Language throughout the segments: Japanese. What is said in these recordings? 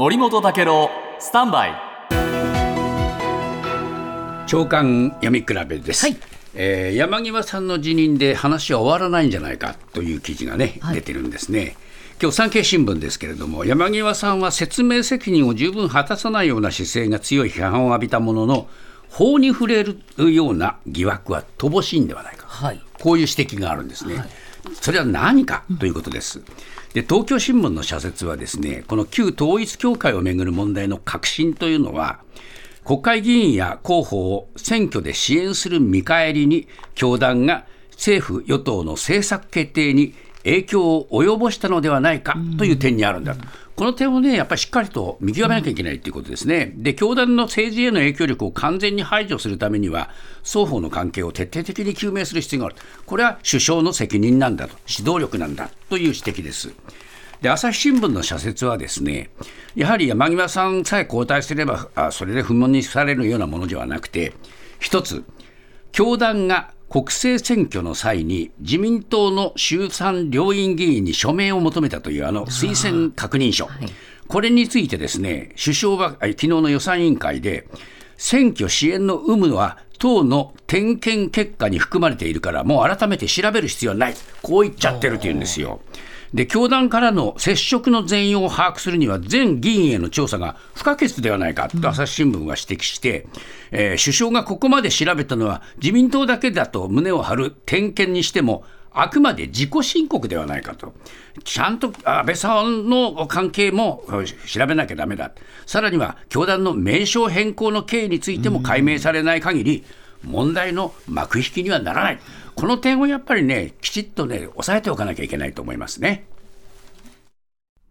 森本武郎スタンバイ。長官読み比べです、はい。えー山際さんの辞任で話は終わらないんじゃないかという記事がね、はい。出てるんですね。今日産経新聞ですけれども山際さんは説明責任を十分果たさないような姿勢が強い批判を浴びたものの法に触れるような疑惑は乏しいんではないか、はい。こういう指摘があるんですね。それは何かということです。で東京新聞の社説はですねこの旧統一教会をめぐる問題の核心というのは国会議員や候補を選挙で支援する見返りに教団が政府・与党の政策決定に影響を及ぼしたのではないかという点にあるんだと。この点をね、やっぱりしっかりと見極めなきゃいけないということですね。で、教団の政治への影響力を完全に排除するためには、双方の関係を徹底的に究明する必要がある。これは首相の責任なんだと、指導力なんだという指摘です。で朝日新聞の社説はですねやはり山際さんさえ交代すればあそれで不問にされるようなものではなくて一つ教団が国政選挙の際に自民党の衆参両院議員に署名を求めたというあの推薦確認書、これについてですね首相はあ昨日の予算委員会で選挙支援の有無は党の点検結果に含まれているからもう改めて調べる必要はない。こう言っちゃってるというんですよ。で教団からの接触の全容を把握するには全議員への調査が不可欠ではないかと朝日新聞は指摘して、えー首相がここまで調べたのは自民党だけだと胸を張る点検にしてもあくまで自己申告ではないかと、ちゃんと安倍さんの関係も調べなきゃだめだ、さらには教団の名称変更の経緯についても解明されない限り、問題の幕引きにはならない、この点をやっぱりね、きちっとね、押さえておかなきゃいけないと思いますね。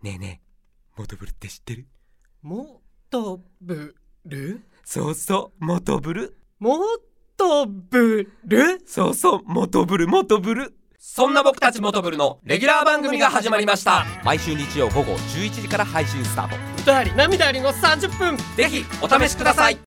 ねえねえ、モトブルって知ってる？もとぶるそうそう、モトブル。もとぶるそうそう、モトブル、モトブル。そんな僕たちモトブルのレギュラー番組が始まりました。毎週日曜午後11時から配信スタート。歌あり涙ありの30分ぜひお試しください。